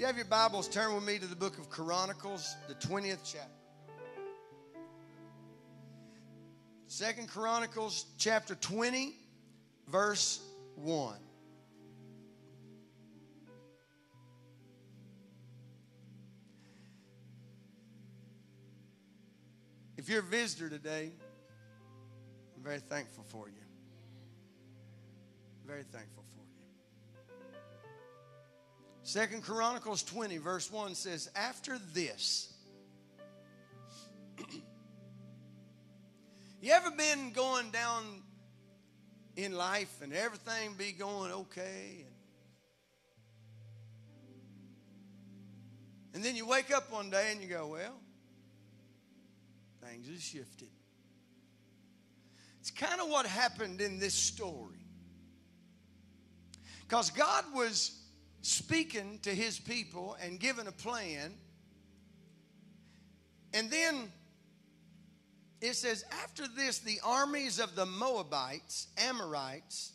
If you have your Bibles, turn with me to the book of Chronicles, the 20th chapter. Second Chronicles chapter 20, verse 1. If you're a visitor today, I'm very thankful for you. Very thankful. Second Chronicles 20, verse 1 says, After this, you ever been going down in life and everything be going okay? And, and then you wake up one day and you go, Well, things have shifted. It's kind of what happened in this story. Because God was speaking to his people and giving a plan. And then it says, after this, the armies of the Moabites, Amorites,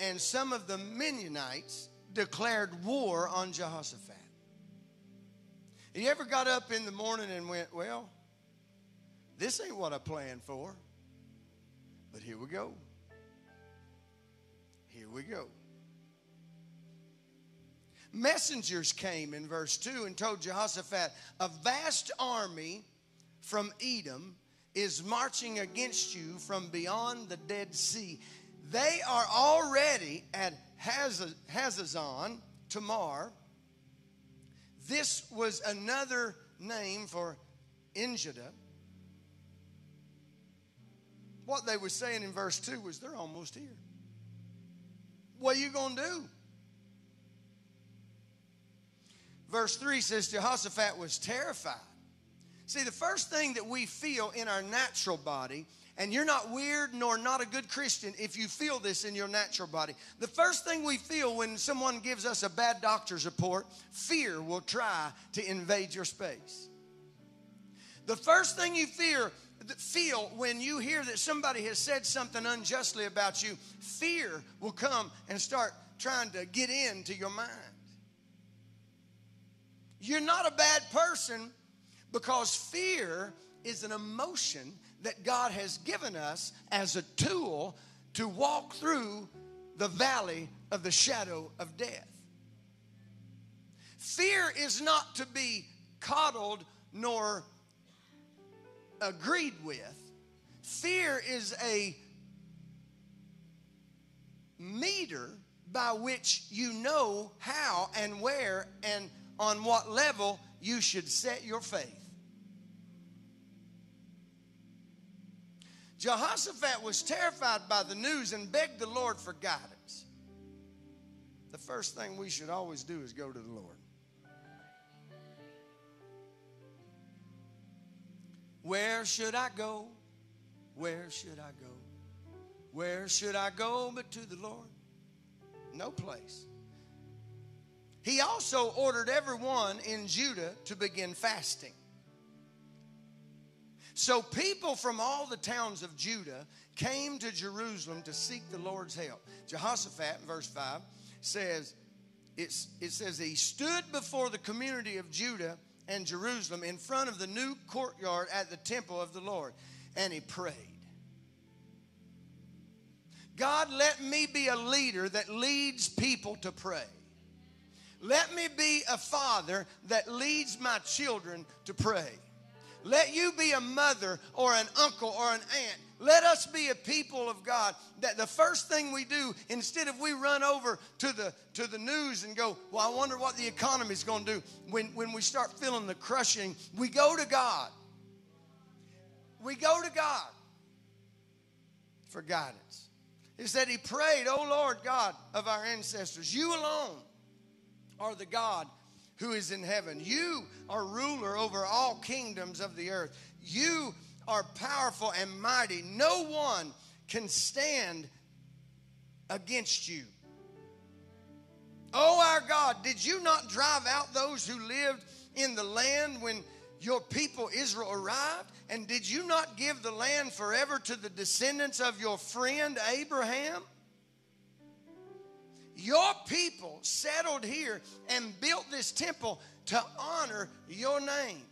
and some of the Mennonites declared war on Jehoshaphat. You ever got up in the morning and went, Well, this ain't what I planned for. But here we go. Here we go. Messengers came in verse 2 and told Jehoshaphat, A vast army from Edom is marching against you from beyond the Dead Sea. They are already at Hazazon Tamar. This was another name for En-gedi. What they were saying in verse 2 was they're almost here. What are you going to do? Verse 3 says Jehoshaphat was terrified. See, the first thing that we feel in our natural body, and you're not weird nor not a good Christian if you feel this in your natural body. The first thing we feel when someone gives us a bad doctor's report, fear will try to invade your space. The first thing you fear feel when you hear that somebody has said something unjustly about you, fear will come and start trying to get into your mind. You're not a bad person because fear is an emotion that God has given us as a tool to walk through the valley of the shadow of death. Fear is not to be coddled nor agreed with. Fear is a meter by which you know how and where and on what level you should set your faith. Jehoshaphat was terrified by the news and begged the Lord for guidance. The first thing we should always do is go to the Lord. Where should I go? Where should I go? Where should I go but to the Lord? No place. He also ordered everyone in Judah to begin fasting. So people from all the towns of Judah came to Jerusalem to seek the Lord's help. Jehoshaphat, in verse 5, says, it says, He stood before the community of Judah and Jerusalem in front of the new courtyard at the temple of the Lord. And he prayed. God, let me be a leader that leads people to pray. Let me be a father that leads my children to pray. Let you be a mother or an uncle or an aunt let us be a people of God that the first thing we do, instead of we run over to the to the news and go, well, I wonder what the economy is going to do. When when we start feeling the crushing, we go to God. We go to God for guidance. He said he prayed, "Oh Lord God of our ancestors, you alone are the God who is in heaven. You are ruler over all kingdoms of the earth. You are powerful and mighty. No one can stand against you. Oh, our God, did you not drive out those who lived in the land when your people Israel arrived? And did you not give the land forever to the descendants of your friend Abraham? Your people settled here and built this temple to honor your name.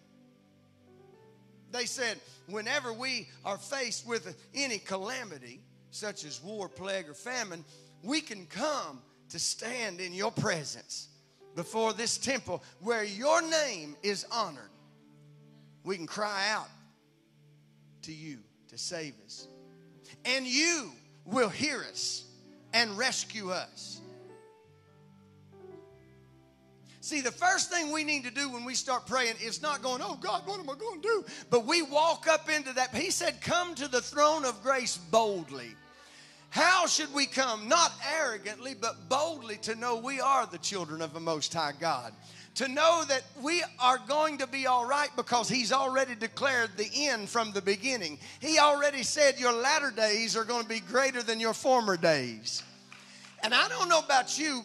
They said, whenever we are faced with any calamity, such as war, plague, or famine, we can come to stand in your presence before this temple where your name is honored. We can cry out to you to save us. And you will hear us and rescue us. See, the first thing we need to do when we start praying is not going, Oh God, what am I going to do? But we walk up into that. He said, Come to the throne of grace boldly. How should we come? Not arrogantly, but boldly to know we are the children of the Most High God. To know that we are going to be all right because He's already declared the end from the beginning. He already said your latter days are going to be greater than your former days. And I don't know about you,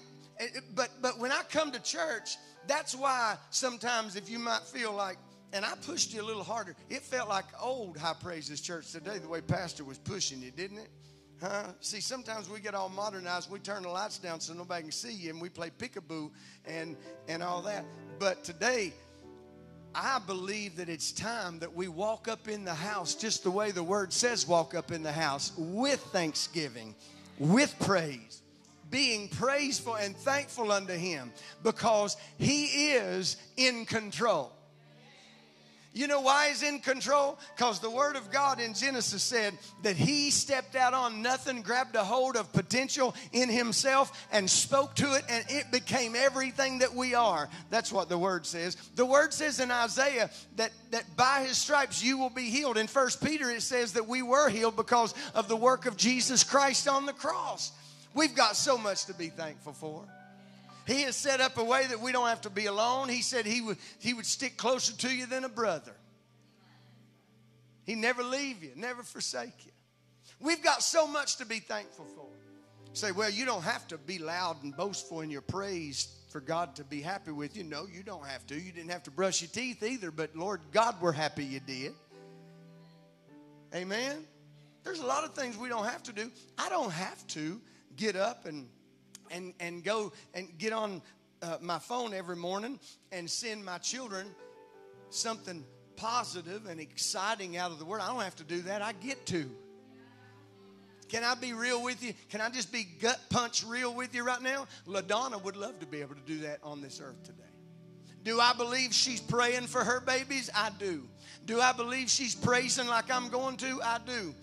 but, but when I come to church, that's why sometimes if you might feel like, and I pushed you a little harder, it felt like old High Praises Church today, the way Pastor was pushing you, didn't it? Huh? See, sometimes we get all modernized. We turn the lights down so nobody can see you, and we play peekaboo and and all that. But today, I believe that it's time that we walk up in the house just the way the word says walk up in the house with thanksgiving, with praise, being praiseful and thankful unto Him because He is in control. You know why he's in control? Because the Word of God in Genesis said that he stepped out on nothing, grabbed a hold of potential in himself, and spoke to it, and it became everything that we are. That's what the Word says. The Word says in Isaiah that, that by his stripes you will be healed. In First Peter, it says that we were healed because of the work of Jesus Christ on the cross. We've got so much to be thankful for. He has set up a way that we don't have to be alone. He said he would, he would stick closer to you than a brother. He never leave you, never forsake you. We've got so much to be thankful for. Say, well, you don't have to be loud and boastful in your praise for God to be happy with you. No, you don't have to. You didn't have to brush your teeth either, but Lord God, we're happy you did. Amen. There's a lot of things we don't have to do. I don't have to get up and and, and go and get on uh, my phone every morning and send my children something positive and exciting out of the Word. I don't have to do that. I get to. Can I be real with you? Can I just be gut punch real with you right now? LaDonna would love to be able to do that on this earth today. Do I believe she's praying for her babies? I do. Do I believe she's praising like I'm going to? I do.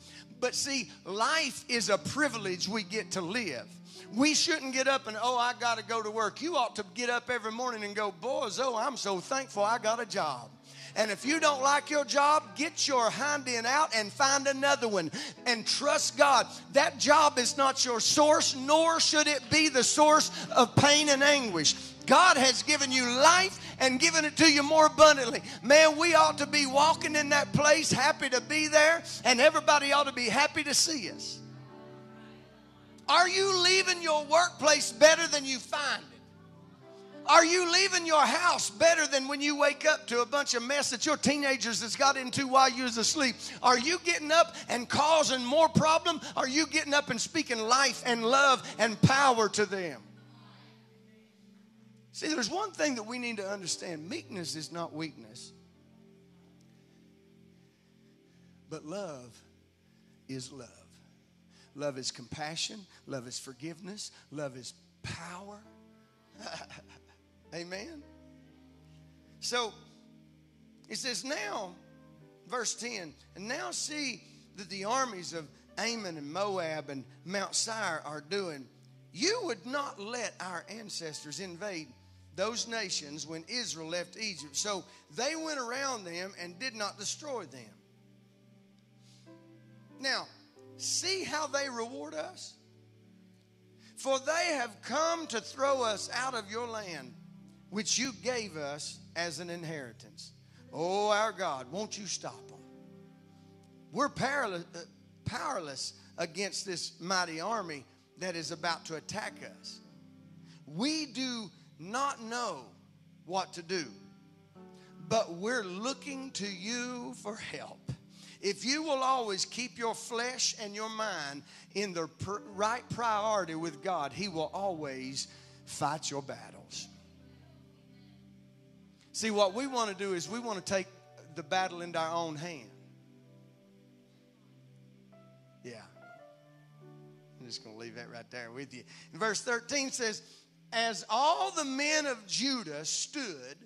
But see, life is a privilege we get to live. We shouldn't get up and, oh, I got to go to work. You ought to get up every morning and go, boys, oh, I'm so thankful I got a job. And if you don't like your job, get your hind end out and find another one and trust God. That job is not your source, nor should it be the source of pain and anguish. God has given you life and given it to you more abundantly. Man, we ought to be walking in that place, happy to be there, and everybody ought to be happy to see us. Are you leaving your workplace better than you find? Are you leaving your house better than when you wake up to a bunch of mess that your teenagers has got into while you was asleep? Are you getting up and causing more problem? Are you getting up and speaking life and love and power to them? See, there's one thing that we need to understand meekness is not weakness, but love is love. Love is compassion. Love is forgiveness. Love is power. Amen. So he says, now, verse 10, and now see that the armies of Ammon and Moab and Mount Seir are doing. You would not let our ancestors invade those nations when Israel left Egypt. So they went around them and did not destroy them. Now, See how they reward us? For they have come to throw us out of your land, which you gave us as an inheritance. Oh, our God, won't you stop them? We're powerless, uh, powerless against this mighty army that is about to attack us. We do not know what to do, but we're looking to you for help. If you will always keep your flesh and your mind in the pr- right priority with God, He will always fight your battles. See, what we want to do is we want to take the battle into our own hand. Yeah. I'm just going to leave that right there with you. verse 13 says, As all the men of Judah stood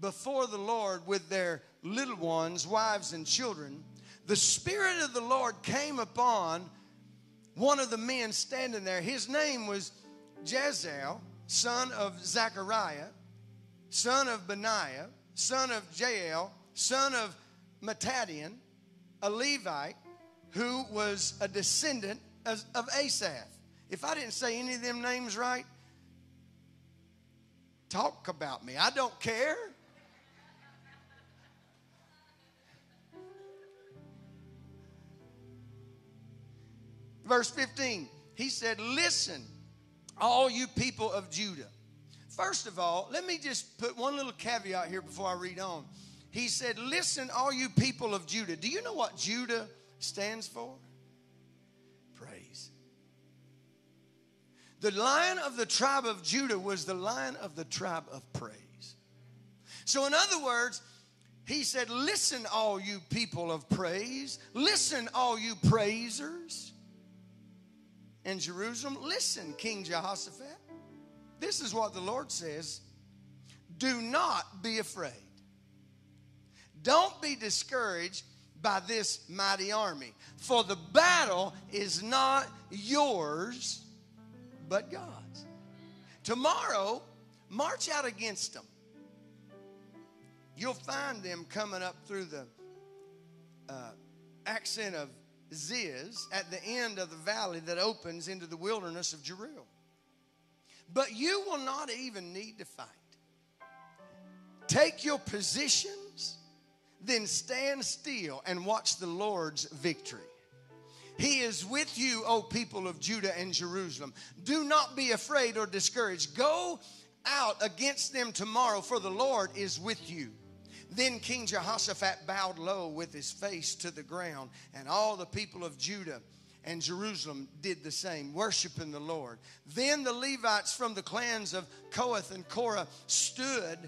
before the Lord with their little ones, wives, and children, the Spirit of the Lord came upon one of the men standing there. His name was Jaziel, son of Zechariah, son of Benaiah, son of Jael, son of Mattaniah, a Levite who was a descendant of, of Asaph. If I didn't say any of them names right, talk about me. I don't care. Verse 15, he said, Listen, all you people of Judah. First of all, let me just put one little caveat here before I read on. He said, Listen, all you people of Judah. Do you know what Judah stands for? Praise. The lion of the tribe of Judah was the lion of the tribe of praise. So, in other words, he said, Listen, all you people of praise. Listen, all you praisers in Jerusalem. Listen, King Jehoshaphat. This is what the Lord says Do not be afraid. Don't be discouraged by this mighty army, for the battle is not yours, but God's. Tomorrow, march out against them. You'll find them coming up through the uh, ascent of Ziz at the end of the valley that opens into the wilderness of Jeruel. But you will not even need to fight. Take your positions, then stand still and watch the Lord's victory. He is with you, O people of Judah and Jerusalem. Do not be afraid or discouraged. Go out against them tomorrow, for the Lord is with you. Then King Jehoshaphat bowed low with his face to the ground, and all the people of Judah and Jerusalem did the same, worshiping the Lord. Then the Levites from the clans of Kohath and Korah stood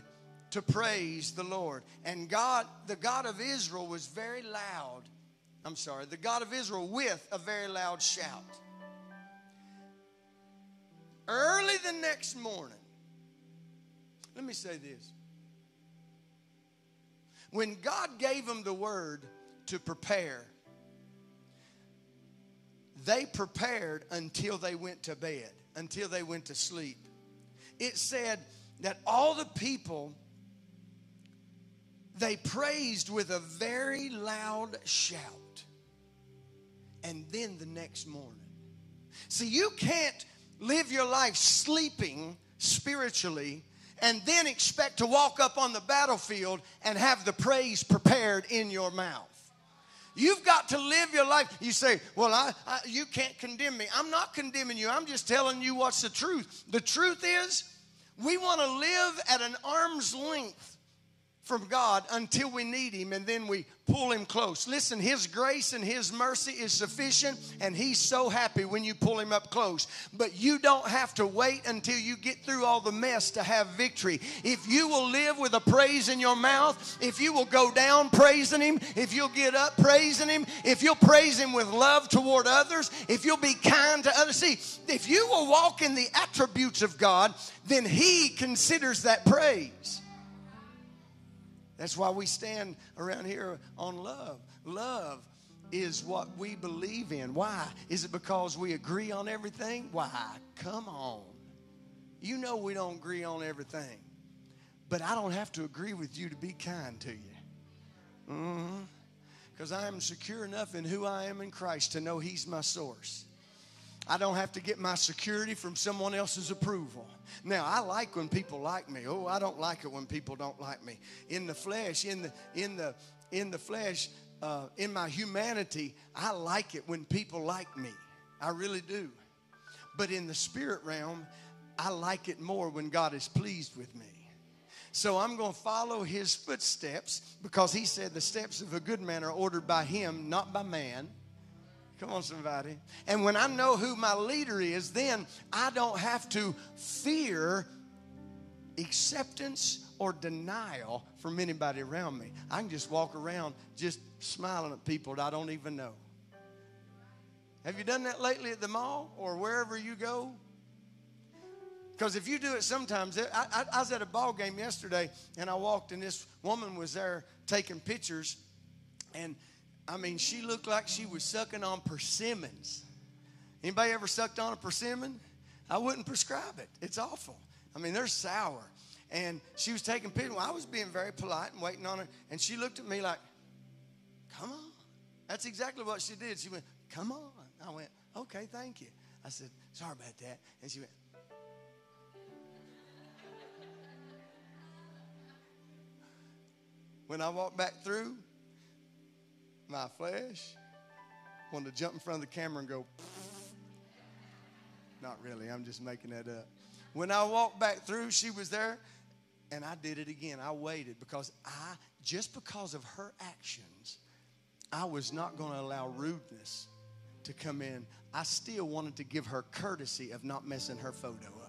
to praise the Lord. And God, the God of Israel, was very loud. I'm sorry, the God of Israel with a very loud shout. Early the next morning, let me say this when God gave them the word to prepare, they prepared until they went to bed, until they went to sleep. It said that all the people they praised with a very loud shout. And then the next morning. See, you can't live your life sleeping spiritually and then expect to walk up on the battlefield and have the praise prepared in your mouth. You've got to live your life. You say, Well, I, I, you can't condemn me. I'm not condemning you. I'm just telling you what's the truth. The truth is, we want to live at an arm's length from God until we need Him and then we pull Him close. Listen, His grace and His mercy is sufficient, and He's so happy when you pull Him up close. But you don't have to wait until you get through all the mess to have victory. If you will live with a praise in your mouth, if you will go down praising Him, if you'll get up praising Him, if you'll praise Him with love toward others, if you'll be kind to others, see, if you will walk in the attributes of God, then He considers that praise. That's why we stand around here on love. Love is what we believe in. Why? Is it because we agree on everything? Why? Come on. You know we don't agree on everything. But I don't have to agree with you to be kind to you. Because mm-hmm. I am secure enough in who I am in Christ to know He's my source. I don't have to get my security from someone else's approval. Now, I like when people like me. Oh, I don't like it when people don't like me. In the flesh, in the in the in the flesh, uh, in my humanity, I like it when people like me. I really do. But in the spirit realm, I like it more when God is pleased with me. So I'm going to follow his footsteps because he said the steps of a good man are ordered by him, not by man. Come on, somebody. And when I know who my leader is, then I don't have to fear acceptance or denial from anybody around me. I can just walk around just smiling at people that I don't even know. Have you done that lately at the mall or wherever you go? Because if you do it sometimes, I, I, I, was at a ball game yesterday and I walked and this woman was there taking pictures. And I mean, she looked like she was sucking on persimmons. Anybody ever sucked on a persimmon? I wouldn't prescribe it. It's awful. I mean, they're sour. And she was taking pictures. Well, I was being very polite and waiting on her. And she looked at me like, come on. That's exactly what she did. She went, come on. I went, okay, thank you. I said, sorry about that. And she went, when I walked back through, my flesh wanted to jump in front of the camera and go, not really, I'm just making that up. When I walked back through, she was there, and I did it again. I waited because I, just because of her actions, I was not going to allow rudeness to come in. I still wanted to give her courtesy of not messing her photo.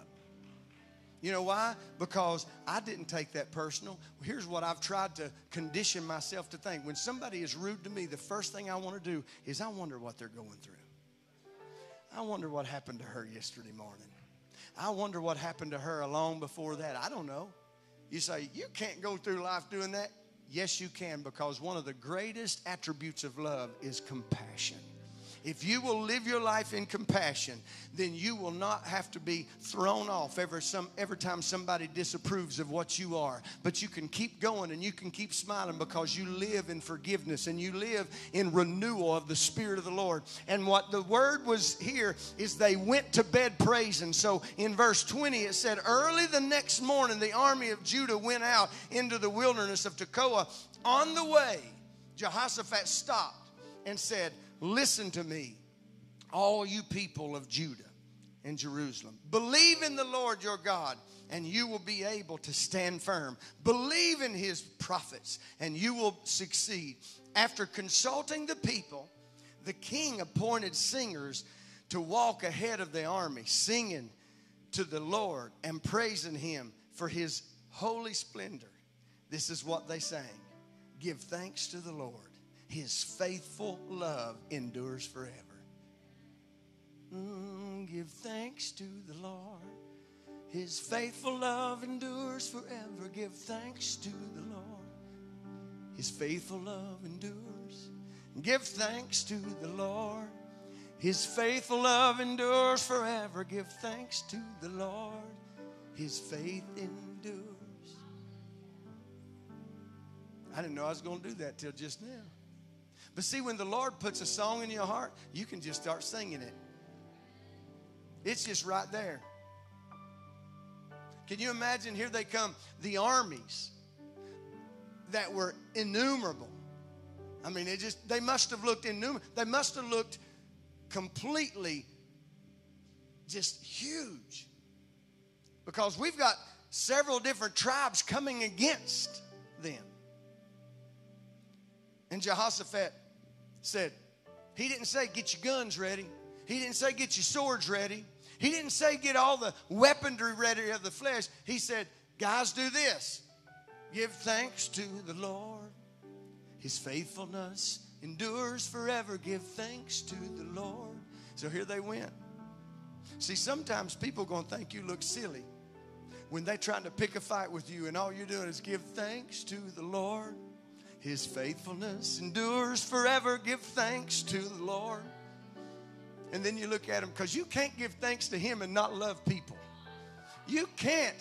You know why? Because I didn't take that personal. Here's what I've tried to condition myself to think. When somebody is rude to me, the first thing I want to do is I wonder what they're going through. I wonder what happened to her yesterday morning. I wonder what happened to her long before that. I don't know. You say, you can't go through life doing that. Yes, you can, because one of the greatest attributes of love is compassion. If you will live your life in compassion, then you will not have to be thrown off every, some, every time somebody disapproves of what you are. But you can keep going and you can keep smiling because you live in forgiveness and you live in renewal of the Spirit of the Lord. And what the word was here is they went to bed praising. So in verse 20, it said, Early the next morning, the army of Judah went out into the wilderness of Tekoa. On the way, Jehoshaphat stopped and said, Listen to me, all you people of Judah and Jerusalem. Believe in the Lord your God, and you will be able to stand firm. Believe in his prophets, and you will succeed. After consulting the people, the king appointed singers to walk ahead of the army, singing to the Lord and praising him for his holy splendor. This is what they sang Give thanks to the Lord his faithful love endures forever. Mm, give thanks to the Lord. His faithful love endures forever. Give thanks to the Lord. His faithful love endures. Give thanks to the Lord. His faithful love endures forever. Give thanks to the Lord. His faith endures. I didn't know I was going to do that till just now. But see, when the Lord puts a song in your heart, you can just start singing it. It's just right there. Can you imagine? Here they come, the armies that were innumerable. I mean, they just they must have looked innumerable. They must have looked completely just huge. Because we've got several different tribes coming against them. And Jehoshaphat said, He didn't say, get your guns ready. He didn't say, get your swords ready. He didn't say, get all the weaponry ready of the flesh. He said, guys, do this. Give thanks to the Lord. His faithfulness endures forever. Give thanks to the Lord. So here they went. See, sometimes people going to think you look silly when they're trying to pick a fight with you, and all you're doing is give thanks to the Lord. His faithfulness endures forever. Give thanks to the Lord. And then you look at him because you can't give thanks to him and not love people. You can't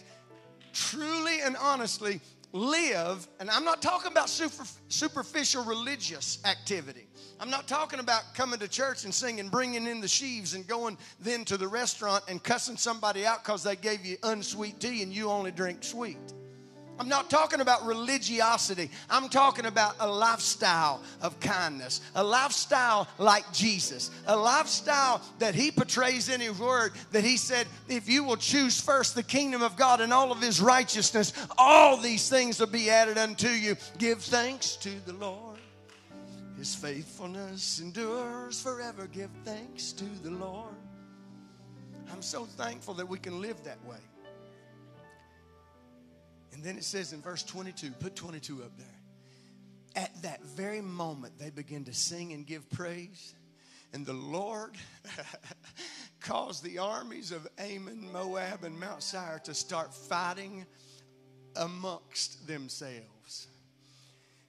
truly and honestly live, and I'm not talking about super, superficial religious activity. I'm not talking about coming to church and singing, bringing in the sheaves, and going then to the restaurant and cussing somebody out because they gave you unsweet tea and you only drink sweet. I'm not talking about religiosity. I'm talking about a lifestyle of kindness, a lifestyle like Jesus, a lifestyle that He portrays in His Word. That He said, if you will choose first the kingdom of God and all of His righteousness, all these things will be added unto you. Give thanks to the Lord. His faithfulness endures forever. Give thanks to the Lord. I'm so thankful that we can live that way. And then it says in verse 22, put 22 up there. At that very moment, they begin to sing and give praise. And the Lord caused the armies of Ammon, Moab, and Mount Seir to start fighting amongst themselves.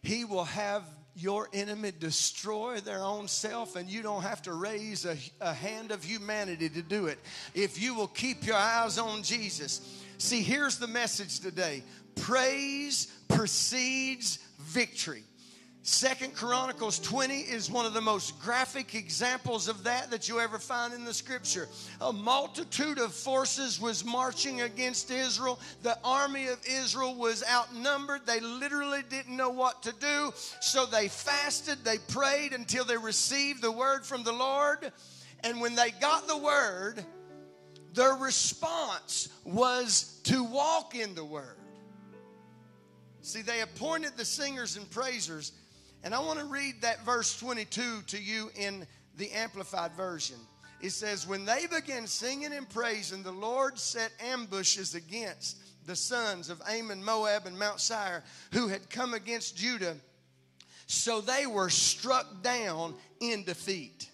He will have your enemy destroy their own self, and you don't have to raise a, a, hand of humanity to do it. If you will keep your eyes on Jesus. See, here's the message today praise precedes victory. Second Chronicles 20 is one of the most graphic examples of that that you ever find in the scripture. A multitude of forces was marching against Israel. The army of Israel was outnumbered. They literally didn't know what to do. So they fasted, they prayed until they received the word from the Lord. And when they got the word, their response was to walk in the word. See, they appointed the singers and praisers. And I want to read that verse 22 to you in the Amplified Version. It says, When they began singing and praising, the Lord set ambushes against the sons of Ammon, Moab, and Mount Seir who had come against Judah. So they were struck down in defeat.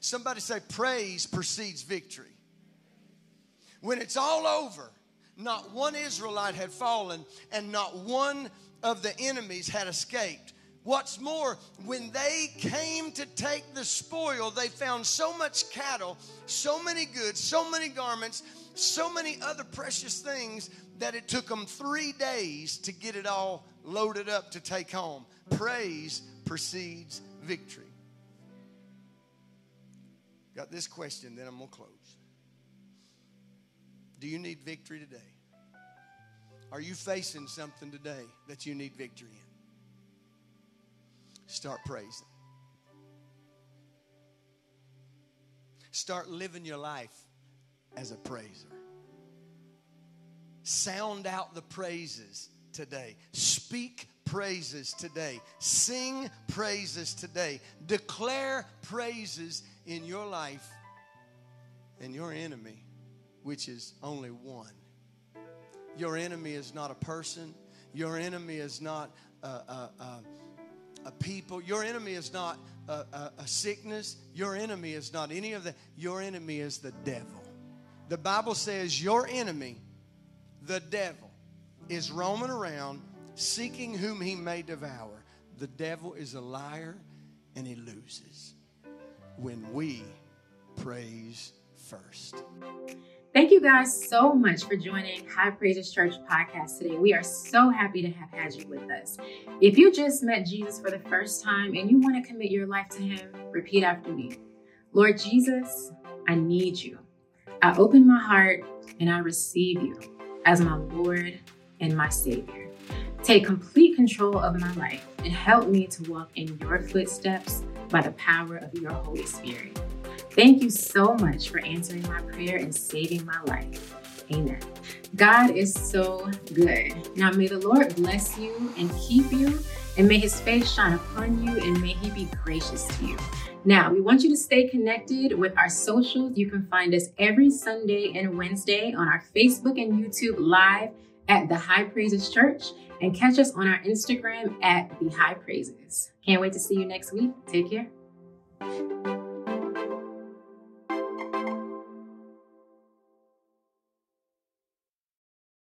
Somebody say, Praise precedes victory. When it's all over, not one Israelite had fallen and not one of the enemies had escaped. What's more, when they came to take the spoil, they found so much cattle, so many goods, so many garments, so many other precious things that it took them three days to get it all loaded up to take home. Praise precedes victory. Got this question, then I'm going to close. Do you need victory today? Are you facing something today that you need victory in? Start praising. Start living your life as a praiser. Sound out the praises today. Speak praises today. Sing praises today. Declare praises in your life and your enemy, which is only one your enemy is not a person. Your enemy is not a, a, a, a people. Your enemy is not a, sickness. Your enemy is not any of that. Your enemy is the devil. The Bible says your enemy, the devil, is roaming around seeking whom he may devour. The devil is a liar and he loses when we praise first. Thank you guys so much for joining High Praises Church podcast today. We are so happy to have had you with us. If you just met Jesus for the first time and you want to commit your life to Him, repeat after me Lord Jesus, I need you. I open my heart and I receive you as my Lord and my Savior. Take complete control of my life and help me to walk in your footsteps by the power of your Holy Spirit. Thank you so much for answering my prayer and saving my life. Amen. God is so good. Now, may the Lord bless you and keep you, and may his face shine upon you, and may he be gracious to you. Now, we want you to stay connected with our socials. You can find us every Sunday and Wednesday on our Facebook and YouTube live at the High Praises Church, and catch us on our Instagram at the High Praises. Can't wait to see you next week. Take care.